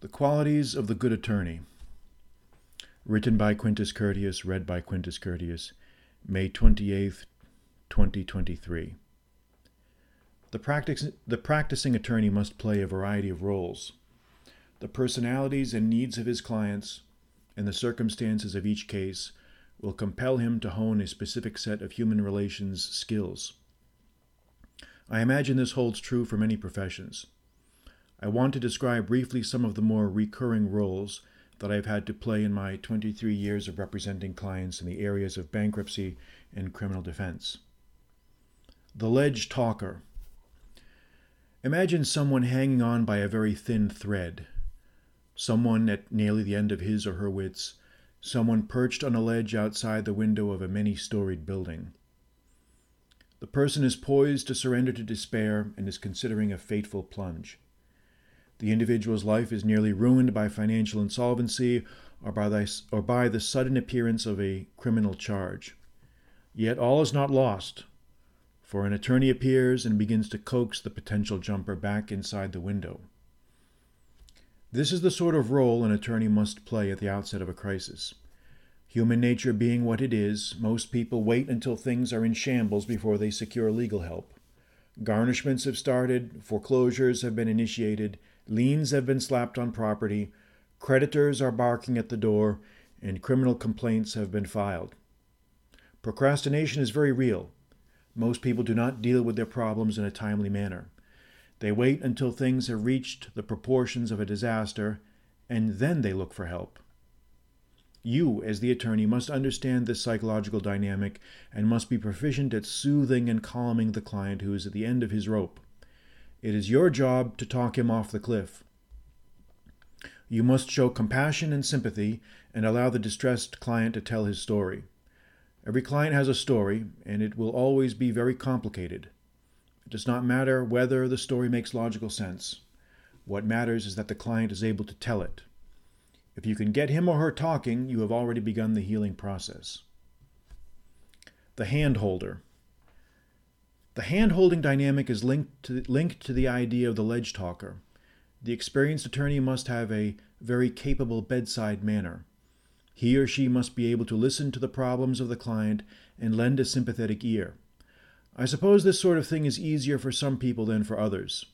The Qualities of the Good Attorney. Written by Quintus Curtius, read by Quintus Curtius, May 28th, 2023. The, practice, the practicing attorney must play a variety of roles. The personalities and needs of his clients and the circumstances of each case will compel him to hone a specific set of human relations skills. I imagine this holds true for many professions. I want to describe briefly some of the more recurring roles that I've had to play in my 23 years of representing clients in the areas of bankruptcy and criminal defense. The ledge talker. Imagine someone hanging on by a very thin thread, someone at nearly the end of his or her wits, someone perched on a ledge outside the window of a many storied building. The person is poised to surrender to despair and is considering a fateful plunge. The individual's life is nearly ruined by financial insolvency or by, the, or by the sudden appearance of a criminal charge. Yet all is not lost, for an attorney appears and begins to coax the potential jumper back inside the window. This is the sort of role an attorney must play at the outset of a crisis. Human nature being what it is, most people wait until things are in shambles before they secure legal help. Garnishments have started, foreclosures have been initiated, Liens have been slapped on property, creditors are barking at the door, and criminal complaints have been filed. Procrastination is very real. Most people do not deal with their problems in a timely manner. They wait until things have reached the proportions of a disaster, and then they look for help. You, as the attorney, must understand this psychological dynamic and must be proficient at soothing and calming the client who is at the end of his rope. It is your job to talk him off the cliff. You must show compassion and sympathy and allow the distressed client to tell his story. Every client has a story, and it will always be very complicated. It does not matter whether the story makes logical sense. What matters is that the client is able to tell it. If you can get him or her talking, you have already begun the healing process. The hand holder. The hand holding dynamic is linked to, linked to the idea of the ledge talker. The experienced attorney must have a very capable bedside manner. He or she must be able to listen to the problems of the client and lend a sympathetic ear. I suppose this sort of thing is easier for some people than for others.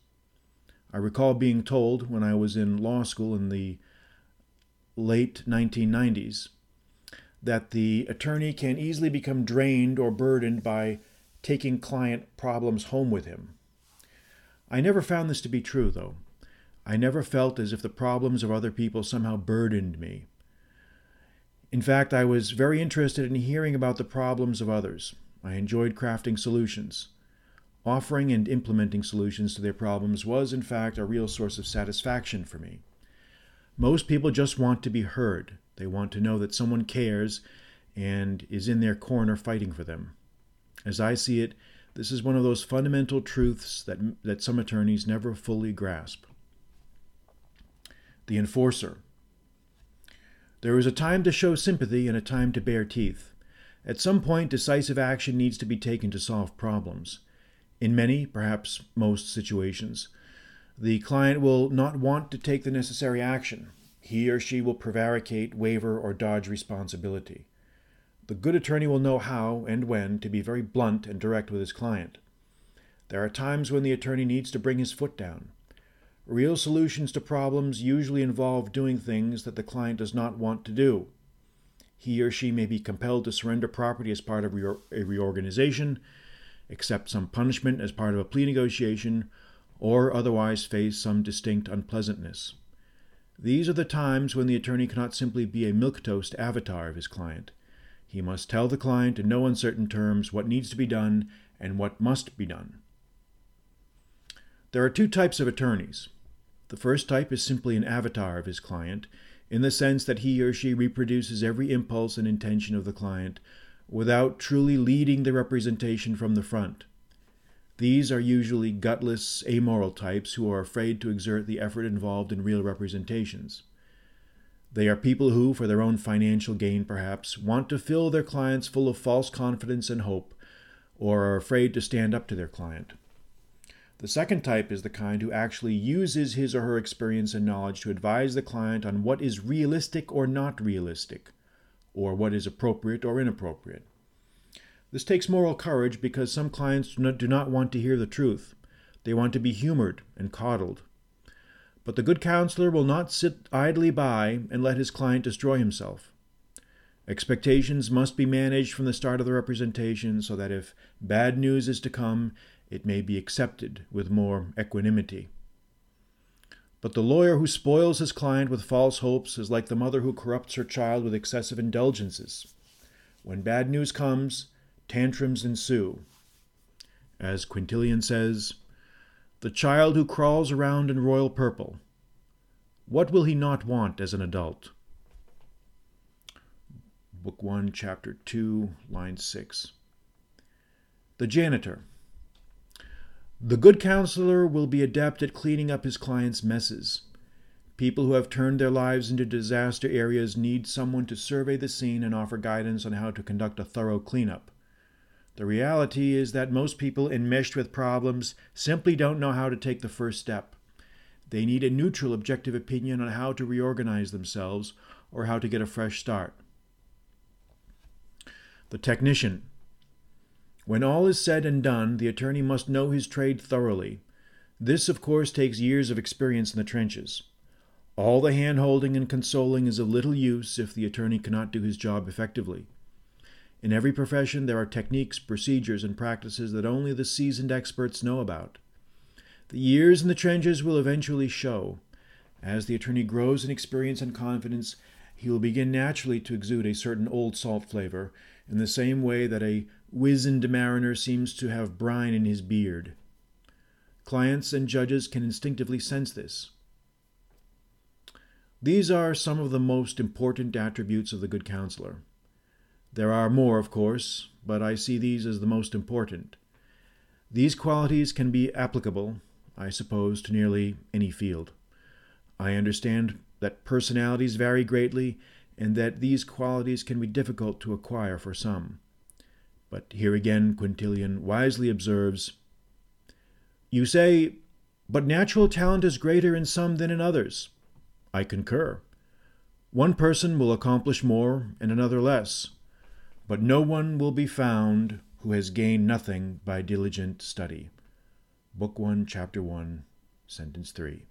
I recall being told when I was in law school in the late 1990s that the attorney can easily become drained or burdened by taking client problems home with him. I never found this to be true, though. I never felt as if the problems of other people somehow burdened me. In fact, I was very interested in hearing about the problems of others. I enjoyed crafting solutions. Offering and implementing solutions to their problems was, in fact, a real source of satisfaction for me. Most people just want to be heard. They want to know that someone cares and is in their corner fighting for them. As I see it, this is one of those fundamental truths that, that some attorneys never fully grasp. The enforcer. There is a time to show sympathy and a time to bare teeth. At some point, decisive action needs to be taken to solve problems. In many, perhaps most situations, the client will not want to take the necessary action. He or she will prevaricate, waver, or dodge responsibility. The good attorney will know how and when to be very blunt and direct with his client. There are times when the attorney needs to bring his foot down. Real solutions to problems usually involve doing things that the client does not want to do. He or she may be compelled to surrender property as part of a reorganization, accept some punishment as part of a plea negotiation, or otherwise face some distinct unpleasantness. These are the times when the attorney cannot simply be a milquetoast avatar of his client. He must tell the client in no uncertain terms what needs to be done and what must be done. There are two types of attorneys. The first type is simply an avatar of his client, in the sense that he or she reproduces every impulse and intention of the client without truly leading the representation from the front. These are usually gutless, amoral types who are afraid to exert the effort involved in real representations. They are people who, for their own financial gain perhaps, want to fill their clients full of false confidence and hope, or are afraid to stand up to their client. The second type is the kind who actually uses his or her experience and knowledge to advise the client on what is realistic or not realistic, or what is appropriate or inappropriate. This takes moral courage because some clients do not want to hear the truth. They want to be humored and coddled. But the good counselor will not sit idly by and let his client destroy himself. Expectations must be managed from the start of the representation so that if bad news is to come, it may be accepted with more equanimity. But the lawyer who spoils his client with false hopes is like the mother who corrupts her child with excessive indulgences. When bad news comes, tantrums ensue. As Quintilian says, the child who crawls around in royal purple, what will he not want as an adult? Book 1, Chapter 2, line 6. The janitor. The good counselor will be adept at cleaning up his client's messes. People who have turned their lives into disaster areas need someone to survey the scene and offer guidance on how to conduct a thorough cleanup. The reality is that most people enmeshed with problems simply don't know how to take the first step. They need a neutral, objective opinion on how to reorganize themselves or how to get a fresh start. The technician. When all is said and done, the attorney must know his trade thoroughly. This, of course, takes years of experience in the trenches. All the hand holding and consoling is of little use if the attorney cannot do his job effectively. In every profession, there are techniques, procedures, and practices that only the seasoned experts know about. The years in the trenches will eventually show. As the attorney grows in experience and confidence, he will begin naturally to exude a certain old salt flavor, in the same way that a wizened mariner seems to have brine in his beard. Clients and judges can instinctively sense this. These are some of the most important attributes of the good counselor. There are more, of course, but I see these as the most important. These qualities can be applicable, I suppose, to nearly any field. I understand that personalities vary greatly and that these qualities can be difficult to acquire for some. But here again, Quintilian wisely observes You say, but natural talent is greater in some than in others. I concur. One person will accomplish more and another less, but no one will be found who has gained nothing by diligent study. Book 1, Chapter 1, Sentence 3.